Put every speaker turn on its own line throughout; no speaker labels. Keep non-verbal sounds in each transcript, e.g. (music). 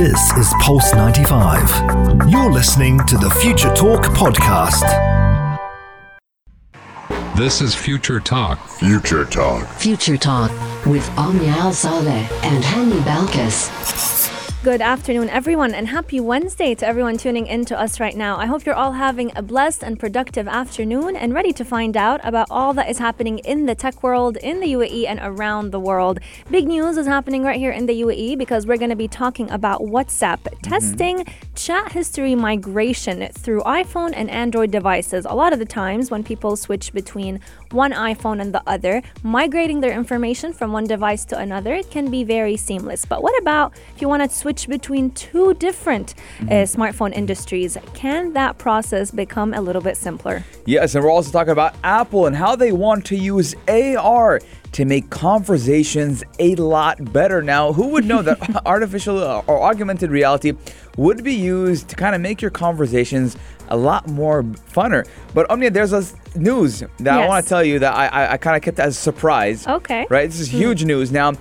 This is Pulse 95. You're listening to the Future Talk podcast.
This is Future Talk.
Future Talk.
Future Talk with Omnia Al Saleh and Hani Balkis.
Good afternoon, everyone, and happy Wednesday to everyone tuning in to us right now. I hope you're all having a blessed and productive afternoon and ready to find out about all that is happening in the tech world, in the UAE, and around the world. Big news is happening right here in the UAE because we're going to be talking about WhatsApp mm-hmm. testing chat history migration through iPhone and Android devices. A lot of the times, when people switch between one iPhone and the other, migrating their information from one device to another can be very seamless. But what about if you want to switch between two different uh, smartphone industries? Can that process become a little bit simpler?
Yes, and we're also talking about Apple and how they want to use AR to make conversations a lot better. Now, who would know that (laughs) artificial uh, or augmented reality would be used to kind of make your conversations a lot more funner? But Omnia, there's a news that I want to tell you that I, I, I kind of kept as a surprise.
Okay.
Right? This is huge news. Now,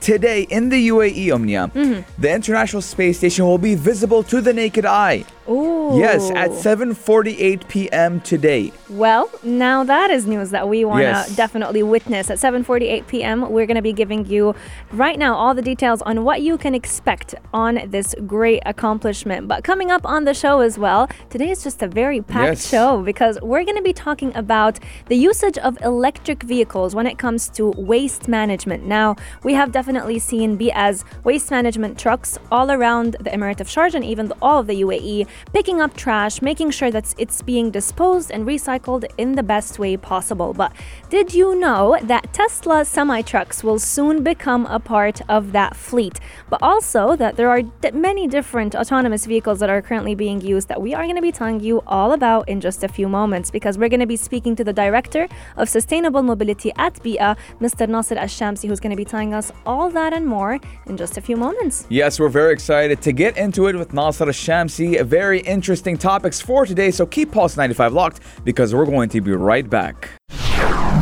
today in the UAE, Omnia, mm-hmm. the International Space Station will be visible to the naked eye.
Ooh.
Yes, at 7:48 p.m. today.
Well, now that is news that we want to
Yes.
definitely witness. At 7:48 p.m., we're going to be giving you right now all the details on what you can expect on this great accomplishment. But coming up on the show as well, today is just a very packed
Yes.
show because we're going to be talking about the usage of electric vehicles when it comes to waste management. Now, we have definitely seen Bee'ah's waste management trucks all around the Emirate of Sharjah and even the, all of the UAE picking up trash, making sure that it's being disposed and recycled in the best way possible. But did you know that Tesla semi trucks will soon become a part of that fleet? But also that there are many different autonomous vehicles that are currently being used that we are going to be telling you all about in just a few moments because we're going to be speaking to the director of sustainable mobility at Bee'ah, Mr. Nasir Ashamsi, who's going to be telling us all that and more in just a few moments.
Yes, we're very excited to get into it with Nasir Shamsi. Very interesting topics for today, so keep Pulse 95 locked because we're going to be right back.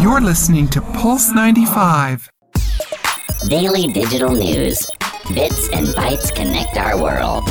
You're listening to Pulse 95.
Daily digital news. Bits and bytes connect our world.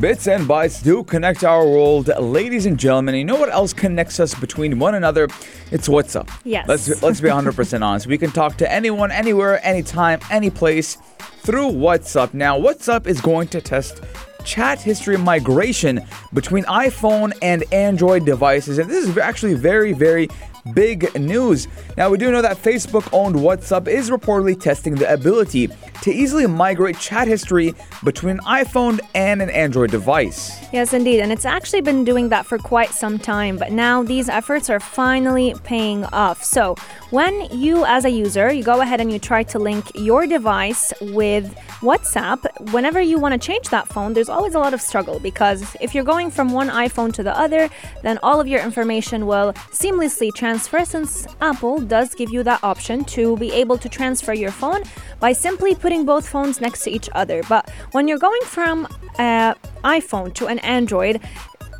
Bits and bytes do connect our world, ladies and gentlemen. You know what else connects us between one another? It's WhatsApp.
Yes.
Let's let's be (laughs) 100% honest. We can talk to anyone, anywhere, anytime, any place through WhatsApp. Now, WhatsApp is going to test chat history migration between iPhone and Android devices, and this is actually very, very big news. Now, we do know that Facebook owned WhatsApp is reportedly testing the ability to easily migrate chat history between an iPhone and an Android device.
Yes, indeed. And it's actually been doing that for quite some time, but now these efforts are finally paying off. So, when you, as a user, you go ahead and you try to link your device with WhatsApp, whenever you want to change that phone, there's always a lot of struggle because if you're going from one iPhone to the other, then all of your information will seamlessly transfer since Apple does give you that option to be able to transfer your phone by simply putting both phones next to each other. But when you're going from uh, iPhone to an Android,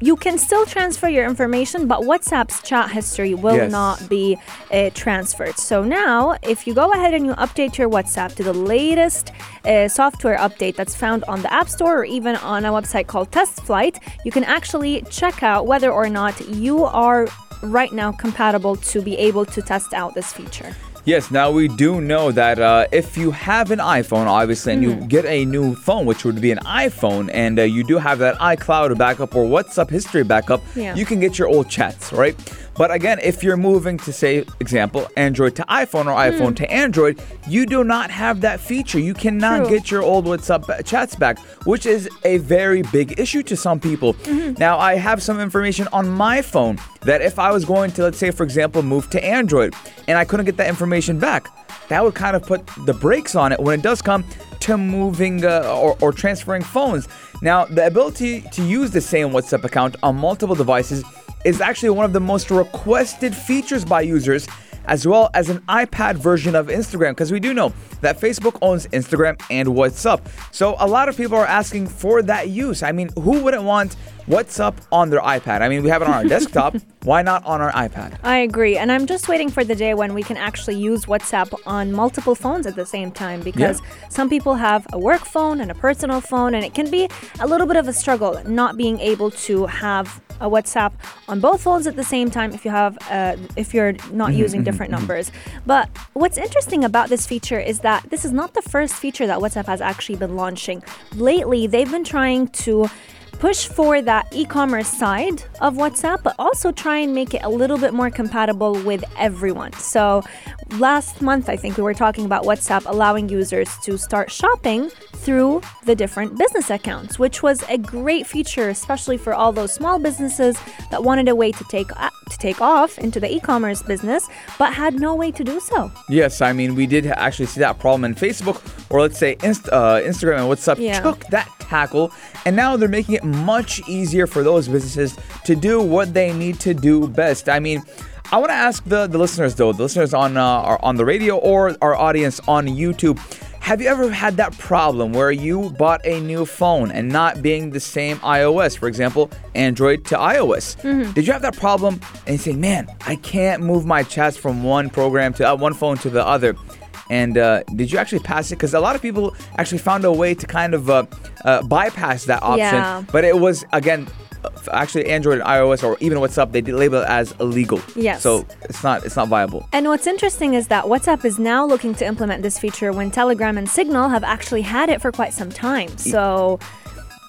you can still transfer your information, but WhatsApp's chat history will
Yes.
not be uh, transferred. So now, if you go ahead and you update your WhatsApp to the latest uh, software update that's found on the App Store or even on a website called Test Flight, you can actually check out whether or not you are right now compatible to be able to test out this feature.
Yes, now we do know that uh, if you have an iPhone, obviously, and
Mm-hmm.
you get a new phone, which would be an iPhone, and uh, you do have that iCloud backup or WhatsApp history backup,
Yeah.
you can get your old chats, right? But again, if you're moving to, say, example, Android to iPhone or
Hmm.
iPhone to Android, you do not have that feature. You cannot
True.
get your old WhatsApp chats back, which is a very big issue to some people.
Mm-hmm.
Now, I have some information on my phone that if I was going to, let's say, for example, move to Android and I couldn't get that information back, that would kind of put the brakes on it when it does come to moving uh, or, or transferring phones. Now, the ability to use the same WhatsApp account on multiple devices is actually one of the most requested features by users, as well as an iPad version of Instagram, because we do know that Facebook owns Instagram and WhatsApp. So a lot of people are asking for that use. I mean, who wouldn't want WhatsApp on their iPad. I mean, we have it on our (laughs) desktop. Why not on our iPad?
I agree. And I'm just waiting for the day when we can actually use WhatsApp on multiple phones at the same time because some people have a work phone and a personal phone, and it can be a little bit of a struggle not being able to have a WhatsApp on both phones at the same time if you have uh, if you're not mm-hmm, using mm-hmm, different mm-hmm. numbers. But what's interesting about this feature is that this is not the first feature that WhatsApp has actually been launching. Lately, they've been trying to push for that e-commerce side of WhatsApp, but also try and make it a little bit more compatible with everyone. So last month, I think we were talking about WhatsApp allowing users to start shopping through the different business accounts, which was a great feature, especially for all those small businesses that wanted a way to take uh, to take off into the e-commerce business, but had no way to do so.
Yes, I mean, we did actually see that problem in Facebook, or let's say Inst- uh, Instagram and WhatsApp
Yeah.
took that tackle, and now they're making it much easier for those businesses to do what they need to do best. I mean, I want to ask the, the listeners though, the listeners on uh, on the radio or our audience on YouTube. Have you ever had that problem where you bought a new phone and not being the same iOS, for example, Android to iOS? Did you have that problem and you say, man, I can't move my chats from one program to uh, one phone to the other? And uh, did you actually pass it? Because a lot of people actually found a way to kind of uh, uh, bypass that option.
Yeah.
But it was, again, uh, actually Android and iOS or even WhatsApp, they label it as illegal.
Yes.
So it's not it's not viable.
And what's interesting is that WhatsApp is now looking to implement this feature when Telegram and Signal have actually had it for quite some time. So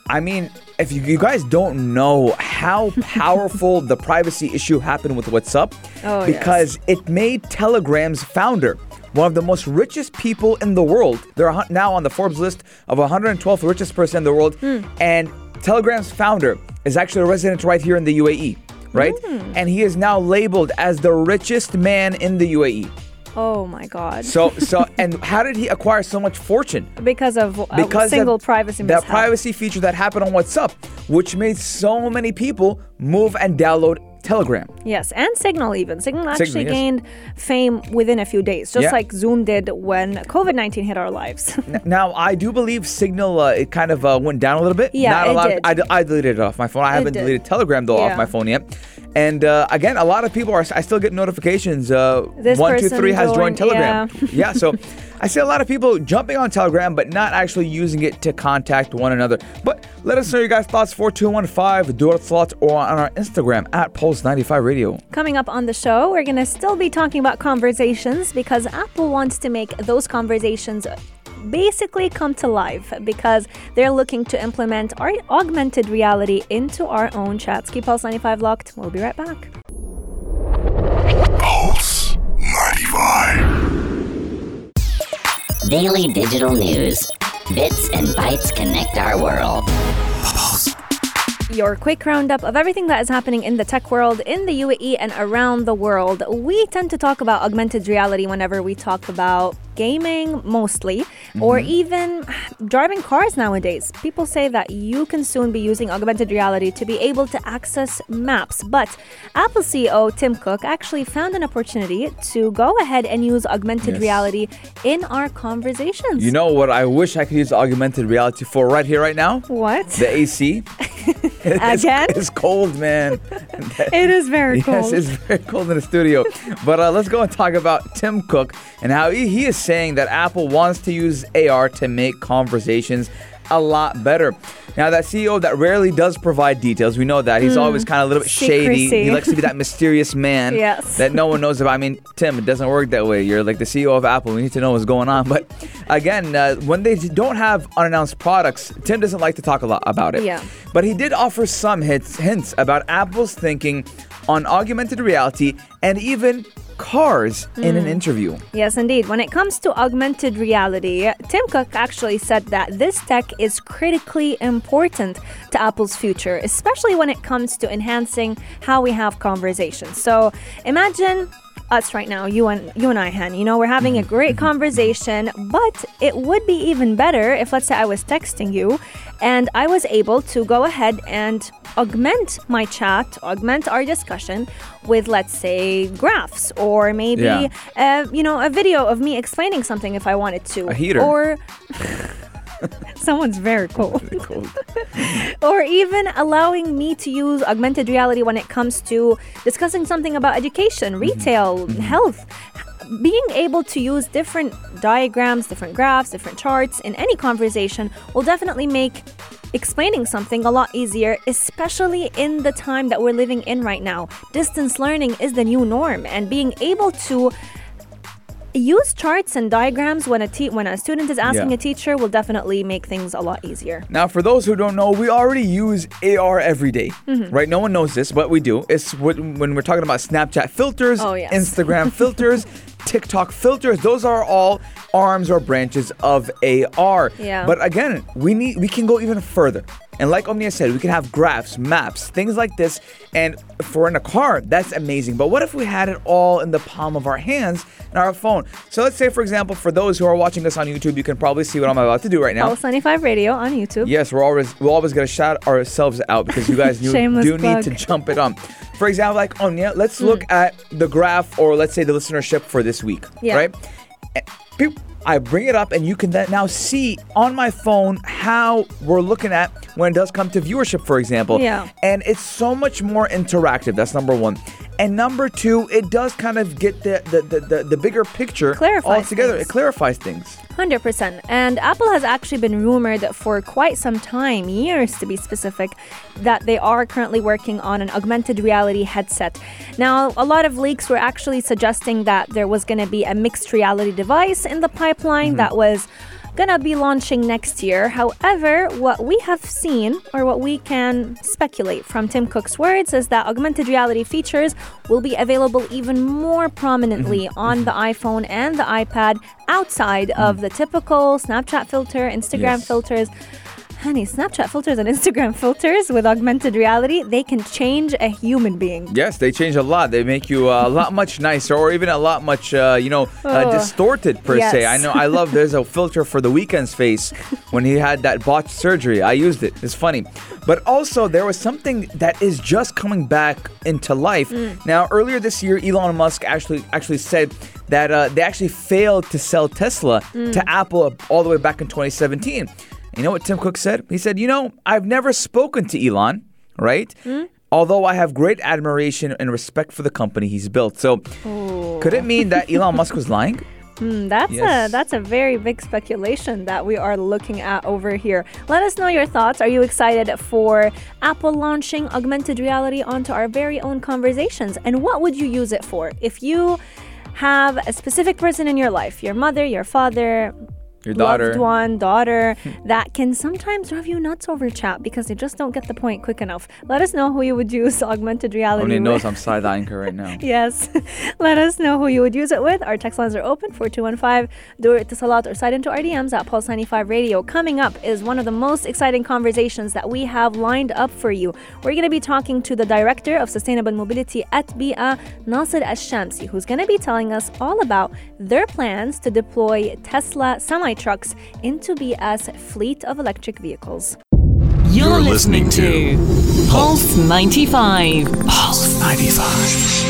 I mean, if you, you guys don't know how (laughs) powerful the privacy issue happened with WhatsApp,
Oh, yes.
because it made Telegram's founder one of the most richest people in the world. They're now on the Forbes list of 112th richest person in the world,
Hmm.
and Telegram's founder is actually a resident right here in the UAE, right?
Hmm.
And he is now labeled as the richest man in the UAE.
Oh my God.
So, so, (laughs) and how did he acquire so much fortune?
because of a
because
single
of
privacy
that
mishap.
privacy feature that happened on WhatsApp, which made so many people move and download Telegram.
Yes, and Signal even. Signal actually
yes.
gained fame within a few days, just
Yeah.
like Zoom did when COVID 19 hit our lives. (laughs)
Now, I do believe Signal uh, it kind of uh, went down a little bit.
Yeah,
Not a
it
lot.
did.
I, d- I deleted it off my phone. I haven't
did.
deleted Telegram though
Yeah.
off my phone yet. And uh, again, a lot of people are. I still get notifications. Uh,
This
one, two, has joined
joined-
Telegram. Yeah. so (laughs) I see a lot of people jumping on Telegram, but not actually using it to contact one another. But let us know your guys' thoughts. Four two one five. Do it slots or on our Instagram at Pulse ninety five Radio.
Coming up on the show, we're going to still be talking about conversations because Apple wants to make those conversations basically come to life because they're looking to implement our augmented reality into our own chats. Keep Pulse 95 locked. We'll be right back.
Pulse 95.
Daily digital news. Bits and bytes connect our world.
Your quick roundup of everything that is happening in the tech world, in the UAE, and around the world. We tend to talk about augmented reality whenever we talk about gaming, mostly, or even driving cars nowadays. People say that you can soon be using augmented reality to be able to access maps. But Apple CEO Tim Cook actually found an opportunity to go ahead and use augmented
Yes.
reality in our conversations.
You know what? I wish I could use augmented reality for right here, right now.
what?
The AC. (laughs) It's-
Again?
It's cold, man. (laughs)
it is very
Yes,
cold.
it's very cold in the studio. but uh, let's go and talk about Tim Cook and how he, he is saying that Apple wants to use AR to make conversations a lot better. Now, that CEO that rarely does provide details, we know that. He's always kind of a little bit shady.
Hmm.
He likes to be that mysterious man (laughs)
Yes.
that no one knows about. I mean, Tim, it doesn't work that way. You're like the CEO of Apple. We need to know what's going on. But again, uh, when they don't have unannounced products, Tim doesn't like to talk a lot about it.
Yeah.
But he did offer some hints about Apple's thinking on augmented reality and even cars in
Hmm.
an interview.
Yes, indeed. When it comes to augmented reality, Tim Cook actually said that this tech is critically important to Apple's future, especially when it comes to enhancing how we have conversations. So imagine us right now, you and you and I, Han. You know, we're having a great conversation, but it would be even better if, let's say, I was texting you, and I was able to go ahead and augment my chat, augment our discussion with, let's say, graphs or maybe
Yeah.
uh, you know, a video of me explaining something if I wanted to.
A heater.
Or (laughs) Someone's very cold.
Very Cold. (laughs)
or even allowing me to use augmented reality when it comes to discussing something about education, retail, health. Being able to use different diagrams, different graphs, different charts in any conversation will definitely make explaining something a lot easier, especially in the time that we're living in right now. Distance learning is the new norm, and being able to use charts and diagrams when a te- when a student is asking
Yeah.
a teacher will definitely make things a lot easier.
Now, for those who don't know, we already use AR every day,
Mm-hmm.
right? No one knows this, but we do. It's when we're talking about Snapchat filters,
Oh, yes.
Instagram filters, (laughs) TikTok filters. Those are all arms or branches of AR.
Yeah.
But again, we need we can go even further. And like Omnia said, we can have graphs, maps, things like this. And for in a car, that's amazing. But what if we had it all in the palm of our hands in our phone? So let's say, for example, for those who are watching us on YouTube, you can probably see what I'm about to do right now.
Pulse 95 Radio on YouTube.
Yes, we're always we're always gonna shout ourselves out because you guys (laughs) do, do need to jump it on. For example, like Omnia, let's
Hmm.
look at the graph or let's say the listenership for this week.
Yeah.
Right? Eh, I bring it up and you can then now see on my phone how we're looking at when it does come to viewership, for example.
Yeah.
And it's so much more interactive. That's number one. And number two, it does kind of get the the, the, the, the bigger picture
Clarifies
all together.
things.
It clarifies things.
100%. And Apple has actually been rumored for quite some time, years to be specific, that they are currently working on an augmented reality headset. Now, a lot of leaks were actually suggesting that there was going to be a mixed reality device in the pipeline mm-hmm. that was gonna be launching next year. However, what we have seen or what we can speculate from Tim Cook's words is that augmented reality features will be available even more prominently mm-hmm. on the mm-hmm. iPhone and the iPad outside of mm. the typical Snapchat filter, Instagram
Yes.
filters. Hani, Snapchat filters and Instagram (laughs) filters with augmented reality, they can change a human being.
Yes, they change a lot. They make you uh, a (laughs) lot much nicer, or even a lot much, uh, you know, uh,
Oh.
distorted per se. I know. I love. There's a (laughs) filter for the Weeknd's face when he had that botched surgery. I used it. It's funny, but also there was something that is just coming back into life
Mm.
now. Earlier this year, Elon Musk actually actually said that uh, they actually failed to sell Tesla
Mm.
to Apple all the way back in 2017. You know what Tim Cook said? He said, "You know, I've never spoken to Elon, right?
Hmm?
Although I have great admiration and respect for the company he's built. So, could it mean that Elon Musk was lying? (laughs)
Hmm, that's
Yes.
a that's a very big speculation that we are looking at over here. Let us know your thoughts. Are you excited for Apple launching augmented reality onto our very own conversations? And what would you use it for? If you have a specific person in your life, your mother, your father,
Your daughter.
loved one, daughter, (laughs) that can sometimes drive you nuts over chat because they just don't get the point quick enough. Let us know who you would use (laughs) augmented reality
Only knows I'm side eyeing her right now. (laughs)
Yes. Let us know who you would use it with. Our text lines are open 4215. Do it to Salat or slide into our DMs at Pulse 95 Radio. Coming up is one of the most exciting conversations that we have lined up for you. We're going to be talking to the Director of Sustainable Mobility at Bee'ah, Nasir Al Shamsi, who's going to be telling us all about their plans to deploy Tesla semi trucks into Bee'ah's fleet of electric vehicles.
You're, listening, to Pulse 95. Pulse
95.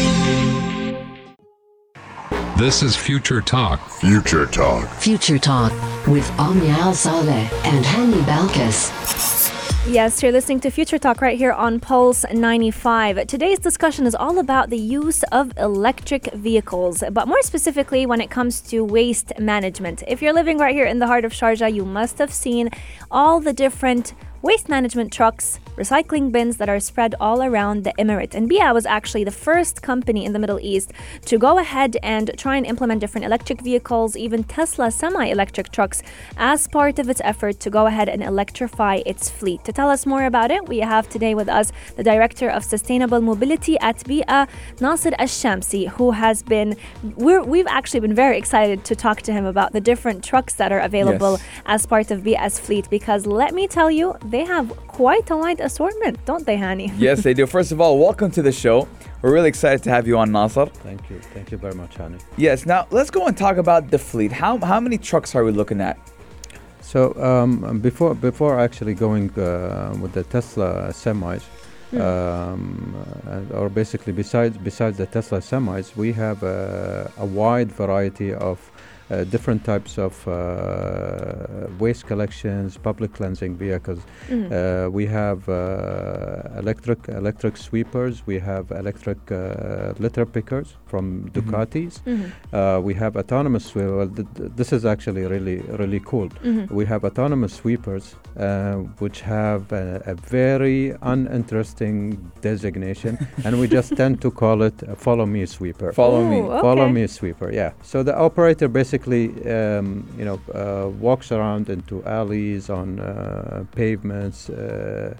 This is Future Talk.
Future Talk.
Future Talk with Omnia Al Saleh and Hani Balkis.
Yes, you're listening to Future Talk right here on Pulse 95. Today's discussion is all about the use of electric vehicles, but more specifically when it comes to waste management. If you're living right here in the heart of Sharjah, you must have seen all the different waste management trucks, recycling bins that are spread all around the Emirate. And Bee'ah was actually the first company in the Middle East to go ahead and try and implement different electric vehicles, even Tesla semi electric trucks, as part of its effort to go ahead and electrify its fleet. To tell us more about it, we have today with us the Director of Sustainable Mobility at Bee'ah, Nasir Al Shamsi, who has been, we're, we've actually been very excited to talk to him about the different trucks that are available
Yes.
as part of Bee'ah's fleet because let me tell you, they have quite a wide assortment, don't they, Hani? (laughs)
yes, they do. First of all, welcome to the show. We're really excited to have you on, Nasir.
Thank you. Thank you very much, Hani.
Yes, now let's go and talk about the fleet. How, how many trucks are we looking at?
So um, before before actually going uh, with the Tesla semis, um, uh, or basically besides besides the Tesla semis, we have uh, a wide variety of uh, different types of uh, waste collections, public cleansing vehicles. Uh, we have uh, electric electric sweepers. We have electric uh, litter pickers from Ducatis. Uh, we have autonomous. swe- Well, th- th- this is actually really really cool. We have autonomous sweepers, uh, which have a, a very uninteresting designation, (laughs) and we just tend to call it a follow me sweeper.
Follow me.
Ooh,
Follow me sweeper, yeah. So the operator basically, um, you know, uh, walks around into alleys, on uh, pavements, uh,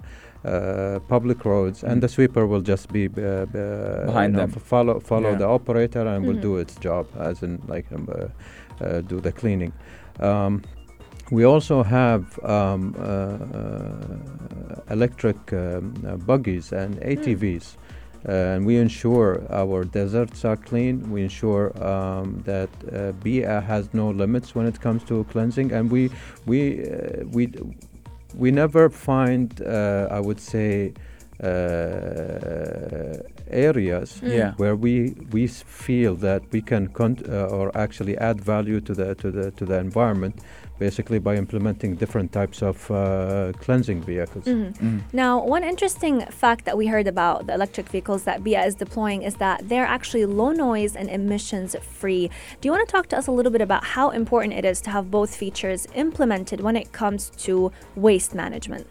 uh, public roads, and the sweeper will just be uh, uh,
Behind
you know,
them.
f- follow follow
Yeah.
the operator and will
Mhm.
do its job, as in like um, uh, uh, do the cleaning. Um, we also have um, uh, uh, electric um, uh, buggies and ATVs. Uh, and we ensure our deserts are clean. We ensure um, that uh, Bee'ah has no limits when it comes to cleansing, and we we uh, we we never find, uh, I would say, uh, areas
Yeah.
where we we feel that we can con- uh, or actually add value to the to the to the environment, basically by implementing different types of uh, cleansing vehicles.
Mm-hmm. Now, one interesting fact that we heard about the electric vehicles that Bee'ah is deploying is that they're actually low noise and emissions free. Do you want to talk to us a little bit about how important it is to have both features implemented when it comes to waste management?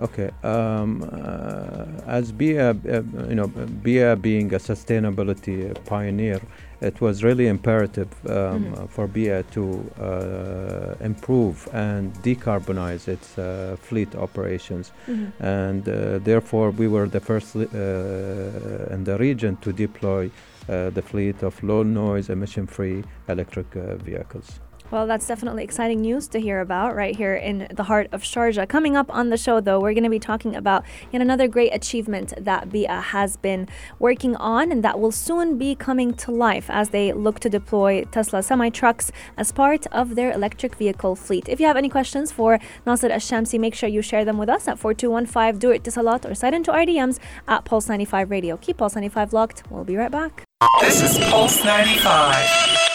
Okay. Um, uh, as Bee'ah, uh, you know, Bee'ah being a sustainability pioneer, it was really imperative um, uh, for Bee'ah to uh, improve and decarbonize its uh, fleet operations, and uh, therefore we were the first li- uh, in the region to deploy uh, the fleet of low noise, emission-free electric uh, vehicles.
Well, that's definitely exciting news to hear about right here in the heart of Sharjah. Coming up on the show, though, we're going to be talking about yet another great achievement that Bee'ah has been working on and that will soon be coming to life as they look to deploy Tesla semi trucks as part of their electric vehicle fleet. If you have any questions for Nasir Al Shamsi, make sure you share them with us at 4215 Do It Salat or slide into our DMs at Pulse 95 Radio. Keep Pulse 95 locked. We'll be right back.
This is Pulse 95.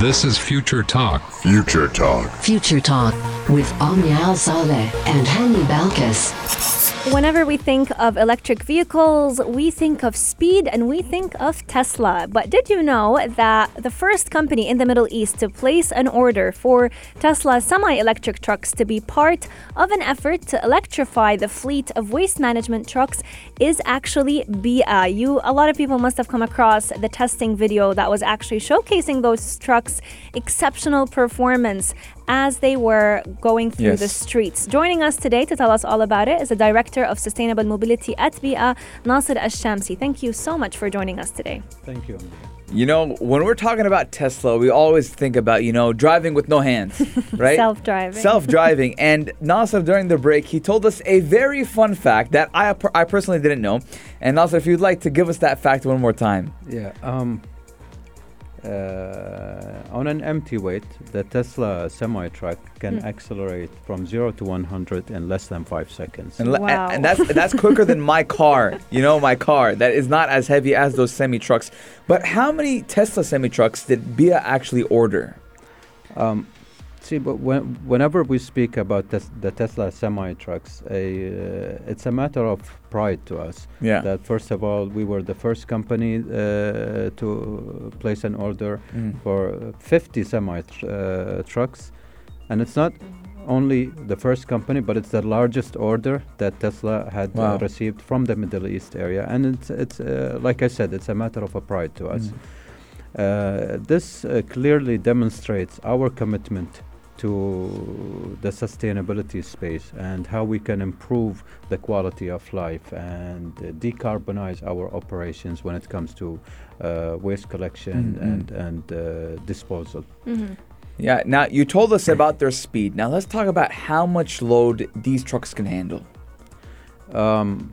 This is Future Talk.
Future Talk.
Future Talk with Omnia Al Saleh and Hani Balkis.
Whenever we think of electric vehicles, we think of speed and we think of Tesla. But did you know that the first company in the Middle East to place an order for Tesla semi electric trucks to be part of an effort to electrify the fleet of waste management trucks is actually Bee'ah? You, a lot of people must have come across the testing video that was actually showcasing those trucks' exceptional performance as they were going through the streets. Joining us today to tell us all about it is the Director of Sustainable Mobility at Bee'ah, Nasir Ash-Shamsi. Thank you so much for joining us today.
Thank you.
You know, when we're talking about Tesla, we always think about, you know, driving with no hands, (laughs) right?
Self-driving.
Self-driving. (laughs) and Nasir, during the break, he told us a very fun fact that I, I personally didn't know. And Nasir, if you'd like to give us that fact one more time.
Yeah. Um, uh, on an empty weight, the Tesla semi truck can
Hmm.
accelerate from zero to 100 in less than five seconds.
And, le- and-
Wow.
and that's that's quicker than my car. You know, my car that is not as heavy as those semi trucks. But how many Tesla semi trucks did Bee'ah actually order?
Um, see, but when, whenever we speak about tes- the Tesla semi trucks, a, uh, it's a matter of pride to us.
Yeah.
That first of all, we were the first company uh, to place an order
Mm.
for 50 semi tr- uh, trucks, and it's not only the first company, but it's the largest order that Tesla had
Wow.
uh, received from the Middle East area, and it's it's uh, like I said, it's a matter of a pride to us.
Mm.
Uh, this uh, clearly demonstrates our commitment to the sustainability space and how we can improve the quality of life and uh, decarbonize our operations when it comes to uh, waste collection
Mhm.
and and uh, disposal.
Mhm.
Yeah. Now you told us about their speed. Now let's talk about how much load these trucks can handle.
Um,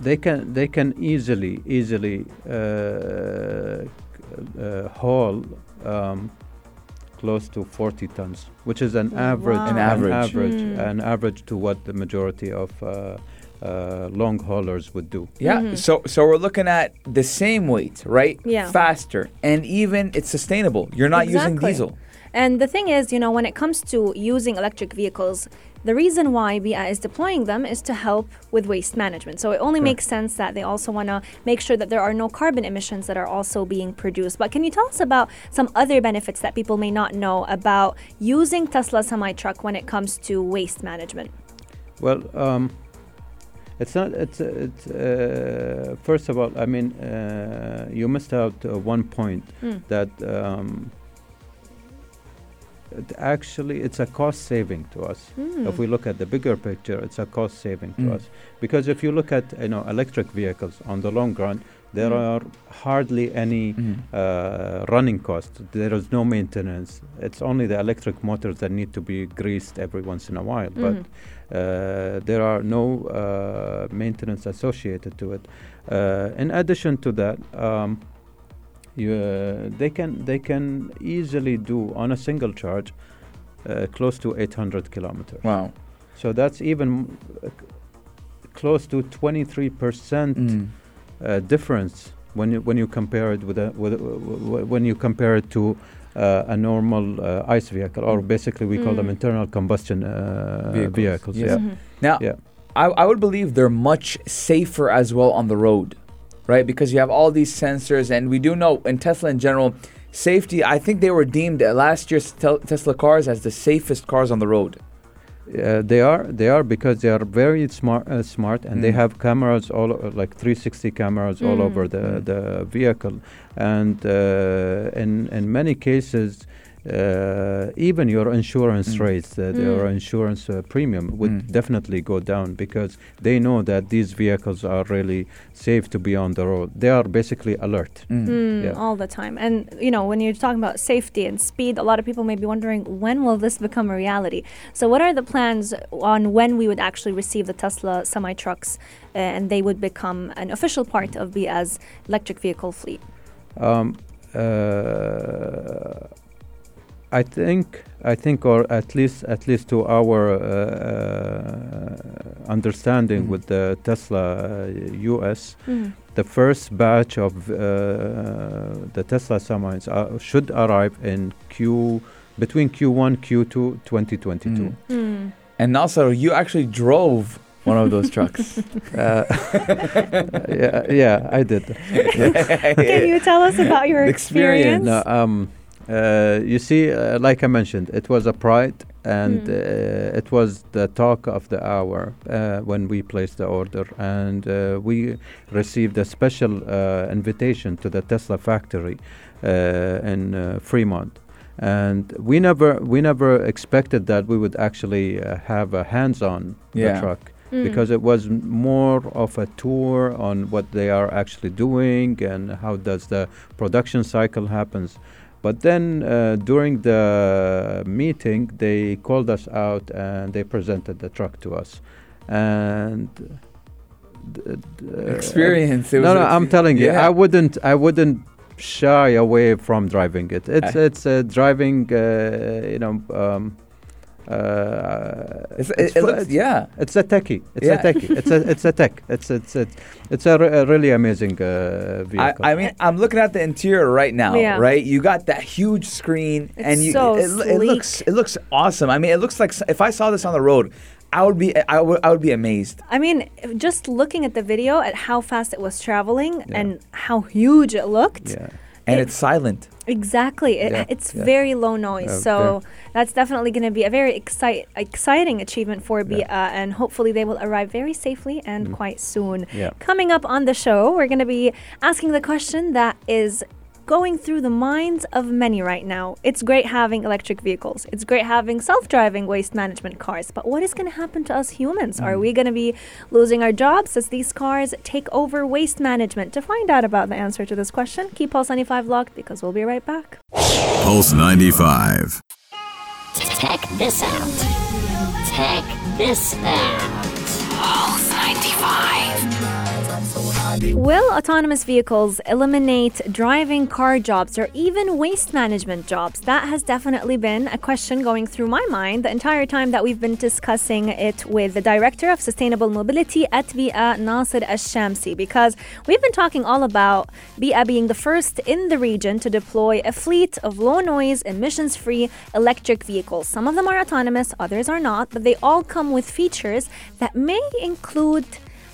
they can they can easily easily uh, uh, haul um, close to 40 tons, which is an average
Wow.
An average.
average,
Mm.
an average to what the majority of uh, uh, long haulers would do.
Yeah. So so we're looking at the same weight, right?
Yeah.
Faster, and even it's sustainable. You're not using
Exactly.
diesel.
And the thing is, you know, when it comes to using electric vehicles, the reason why Bee'ah is deploying them is to help with waste management. So it only makes sense that they also want to make sure that there are no carbon emissions that are also being produced. But can you tell us about some other benefits that people may not know about using Tesla semi truck when it comes to waste management?
Well, um, it's not. It's. It's. Uh, first of all, I mean, uh, you missed out uh, one point
Mm.
that um, it actually it's a cost saving to us.
Mm.
If we look at the bigger picture, it's a cost saving to
Mm.
us because if you look at you know electric vehicles on the long run, there
Mm.
are hardly any
Mhm.
uh, running costs. There is no maintenance. It's only the electric motors that need to be greased every once in a while, but
Mhm.
uh, there are no uh, maintenance associated to it. Uh, in addition to that, um, you, uh, they can they can easily do on a single charge uh, close to 800 kilometers.
Wow.
So that's even uh, close to 23 percent
Mm.
uh, difference when you when you compare it with a with a, w- w- when you compare it to uh, a normal uh, ICE vehicle or basically we call them
Mm.
internal combustion uh,
Vehicles,
vehicles.
yes.
Yeah.
Mhm.
Now,
Yeah.
I, I would believe they're much safer as well on the road, right? Because you have all these sensors, and we do know in Tesla in general, safety. I think they were deemed uh, last year's Tesla cars as the safest cars on the road.
Uh, they are they are because they are very smart uh, smart and they
Mm.
have cameras all like 360 cameras all
Mm.
over the,
Mm.
the vehicle and uh, in in many cases uh, even your insurance
Mm.
rates uh, your
Mm.
insurance uh, premium would
Mm.
definitely go down because they know that these vehicles are really safe to be on the road they are basically alert
Mm,
Yeah.
all the time. And, you know, when you're talking about safety and speed, a lot of people may be wondering when will this become a reality? So, what are the plans on when we would actually receive the Tesla semi trucks uh, and they would become an official part of Bee'ah's electric vehicle fleet?
Um, uh, I think, I think, or at least, at least to our uh, uh, understanding
Mhm.
with the Tesla uh, US,
Mm.
the first batch of uh, the Tesla semis uh, should arrive in Q between Q1 Q2 2022.
Mm.
Mm.
And also, you actually drove one of those trucks. (laughs)
Uh, (laughs) yeah, yeah, I did. (laughs)
Can you tell us about your
experience.
experience?
No, um, uh, you see, uh, like I mentioned, it was a pride, and
Mm.
uh, it was the talk of the hour uh, when we placed the order, and uh, we received a special uh, invitation to the Tesla factory uh, in uh, Fremont. And we never, we never expected that we would actually uh, have a hands-on
Yeah.
the truck
Mm.
because it was more of a tour on what they are actually doing and how does the production cycle happens but then uh, during the meeting they called us out and they presented the truck to us and d- uh,
Experience. It
no
was
no
a-
i'm telling you i wouldn't i wouldn't shy away from driving it it's
Uh.
it's uh, driving uh, you know um, uh,
It's,
it's
it, it looks,
it's-
yeah.
it's a techie. It's
Yeah.
a techie. It's a it's a tech. It's it's it's it's a, re- a really amazing uh,
I,
vehicle.
I mean, I'm looking at the interior right now,
Yeah.
right? You got that huge screen,
It's
and you,
so
it, lo- it looks it looks awesome. I mean, it looks like if I saw this on the road, I would be I would I would be amazed.
I mean, just looking at the video at how fast it was traveling and how huge it looked.
yeah.
And
It-
it's silent.
Exactly. It,
Yeah,
it's
yeah.
very low noise.
Uh,
so that's definitely going to be a very excite, exciting achievement for Bee'ah, and hopefully they will arrive very safely and quite soon.
Yeah.
Coming up on the show, we're going to be asking the question that is going through the minds of many right now. It's great having electric vehicles. It's great having self-driving waste management cars. But what is going to happen to us humans? Are mm. we going to be losing our jobs as these cars take over waste management? To find out about the answer to this question, keep Pulse 95 locked because we'll be right back.
Pulse 95.
Check this out. Check this out.
Pulse 95.
Will autonomous vehicles eliminate driving car jobs or even waste management jobs? That has definitely been a question going through my mind the entire time that we've been discussing it with the Director of Sustainable Mobility at Bee'ah, Nasir Al-Shamsi, because we've been talking all about Bee'ah being the first in the region to deploy a fleet of low noise, emissions free electric vehicles. Some of them are autonomous, others are not, but they all come with features that may include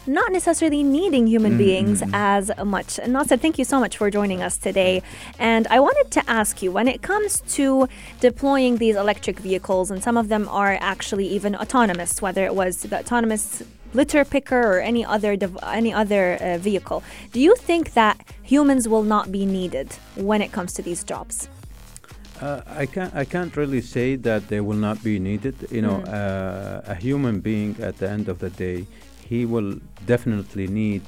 not necessarily needing human beings as much. And Nasir, thank you so much for joining us today. And I wanted to ask you when it comes to deploying these electric vehicles, and some of them are actually even autonomous, whether it was the autonomous litter picker or any other dev- any other uh, vehicle. Do you think that humans will not be needed when it comes to these jobs?
Uh, I can't. I can't really say that they will not be needed. You know,
Mm.
uh, a human being at the end of the day, he will definitely need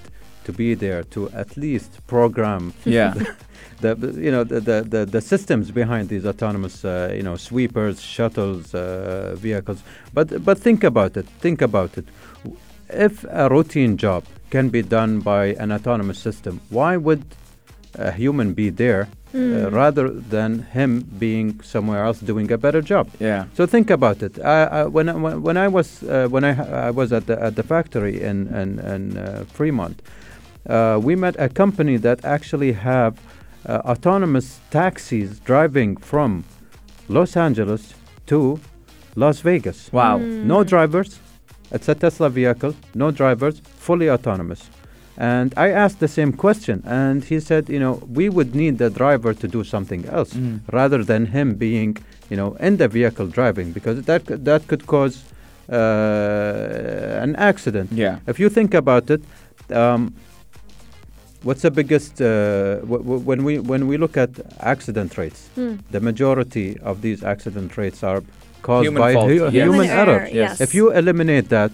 to be there to at least program. (laughs)
Yeah. (laughs)
the, the you know the, the, the, systems behind these autonomous uh, you know sweepers, shuttles, uh, vehicles. But but think about it. Think about it. If a routine job can be done by an autonomous system, why would a human be there uh, rather than him being somewhere else doing a better job?
Yeah.
So think about it. I, I, when, I, when when I was uh, when I, I was at the at the factory in in, in uh, Fremont, uh, we met a company that actually have uh, autonomous taxis driving from Los Angeles to Las Vegas.
Wow.
No drivers. It's a Tesla vehicle. No drivers. Fully autonomous. And I asked the same question, and he said, you know, we would need the driver to do something else
Mm.
rather than him being, you know, in the vehicle driving because that that could cause uh, an accident.
Yeah.
If you think about it, um, what's the biggest uh, w- w- when we when we look at accident rates?
Hmm.
The majority of these accident rates are caused
Human
by
fault,
hu-
yes.
human
Human
error.
error, yes.
If you eliminate that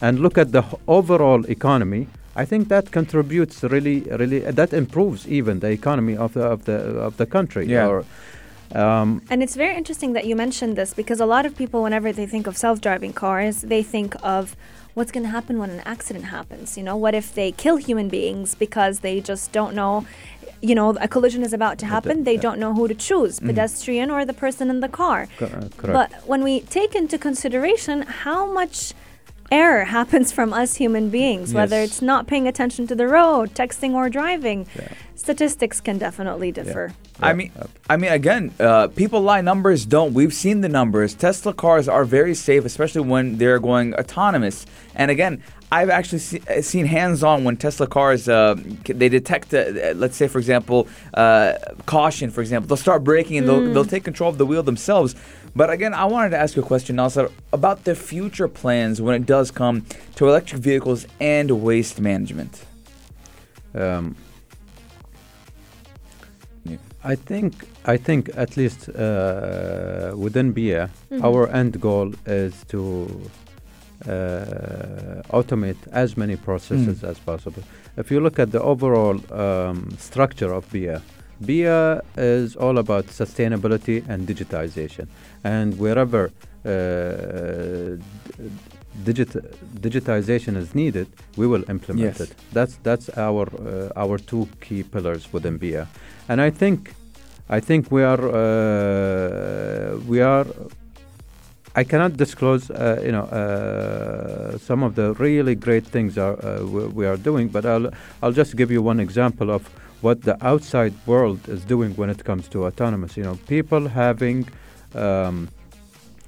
and look at the h- overall economy, I think that contributes really, really. that improves even the economy of the of the of the country.
Yeah.
Or, um,
And it's very interesting that you mentioned this because a lot of people, whenever they think of self driving cars, they think of what's going to happen when an accident happens. You know, what if they kill human beings because they just don't know, you know, a collision is about to happen, they don't know who to choose, pedestrian or the person in the car.
co- uh, correct.
But when we take into consideration how much error happens from us human beings, whether it's not paying attention to the road, texting or driving, statistics can definitely differ.
I mean, I mean, again, uh, people lie. Numbers don't. We've seen the numbers. Tesla cars are very safe, especially when they're going autonomous. And again, I've actually see, uh, seen hands-on when Tesla cars uh, they detect, uh, uh, let's say, for example, uh, caution. For example, they'll start braking and they'll, they'll take control of the wheel themselves. But again, I wanted to ask you a question, Nasir, about the future plans when it does come to electric vehicles and waste management.
Um,
Yeah.
I think I think at least uh, within Bee'ah,
Mhm.
our end goal is to automate as many processes
Mm.
as possible. If you look at the overall um, structure of Bee'ah, Bee'ah is all about sustainability and digitization, and wherever uh, digit- digitization is needed, we will implement
Yes.
it. That's that's our uh, our two key pillars within Bee'ah, and I think I think we are uh, we are. I cannot disclose, uh, you know, uh, some of the really great things are uh, we, we are doing, but I'll I'll just give you one example of what the outside world is doing when it comes to autonomous. You know, people having um,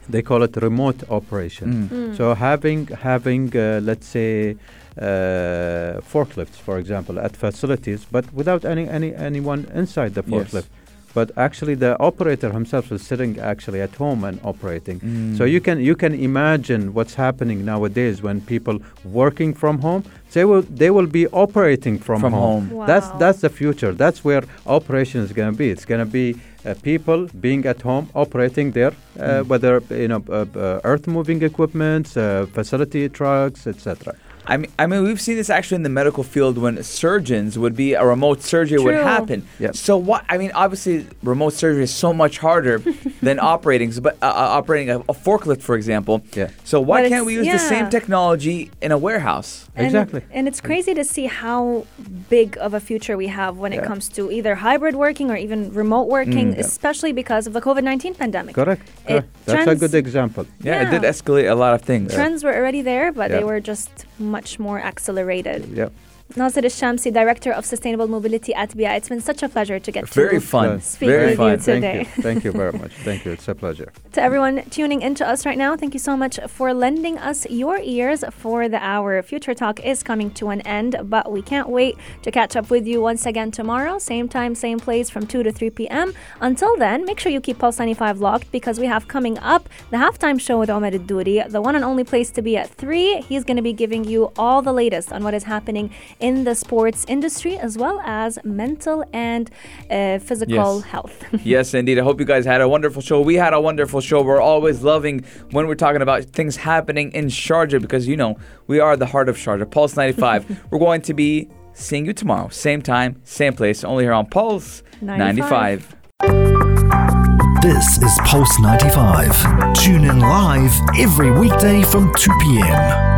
they call it remote operation.
Mm.
So having having uh, let's say uh, forklifts, for example, at facilities, but without any any anyone inside the
Yes.
Forklift. But actually, the operator himself is sitting actually at home and operating. So
Mm.
you can you can imagine what's happening nowadays when people working from home they will they will be operating from,
From home.
That's
Wow.
that's the future. That's where operation is going to be. It's going to be uh, people being at home operating there, uh,
Mm.
whether you know uh, uh, earth moving equipment, uh, facility trucks, etc.
I mean, I mean, we've seen this actually in the medical field when surgeons would be a remote surgery would happen.
Yep.
So what? I mean, obviously, remote surgery is so much harder (laughs) than operating, but uh, uh, operating a, a forklift, for example.
Yeah.
So why
But
can't we use the same technology in a warehouse?
And-
Exactly.
And it's crazy to see how big of a future we have when it comes to either hybrid working or even remote working,
Mm.
especially because of the COVID 19 pandemic.
Correct. Correct. That's a good example.
Yeah, it did escalate a lot of things.
Trends were already there, but they were just much more accelerated.
Yep.
Nasir Shamsi, Director of Sustainable Mobility at Bee'ah. It's been such a pleasure to get
Very
to
fun.
speak
Very
with
fun.
you
Thank
today.
you. Thank you very much. Thank you. It's a pleasure. (laughs)
To everyone tuning into us right now, thank you so much for lending us your ears for the hour. Future Talk is coming to an end, but we can't wait to catch up with you once again tomorrow, same time, same place from 2 to 3 p.m. Until then, make sure you keep Pulse 95 locked because we have coming up the halftime show with Omar Duri, the one and only place to be at 3. He's going to be giving you all the latest on what is happening in the sports industry as well as mental and uh, physical
Yes.
health. (laughs)
yes, indeed. I hope you guys had a wonderful show. We had a wonderful show. We're always loving when we're talking about things happening in Sharjah because, you know, we are the heart of Sharjah. Pulse 95. (laughs) we're going to be seeing you tomorrow. Same time, same place, only here on Pulse 95.
95.
This is Pulse 95. Tune in live every weekday from 2 p.m.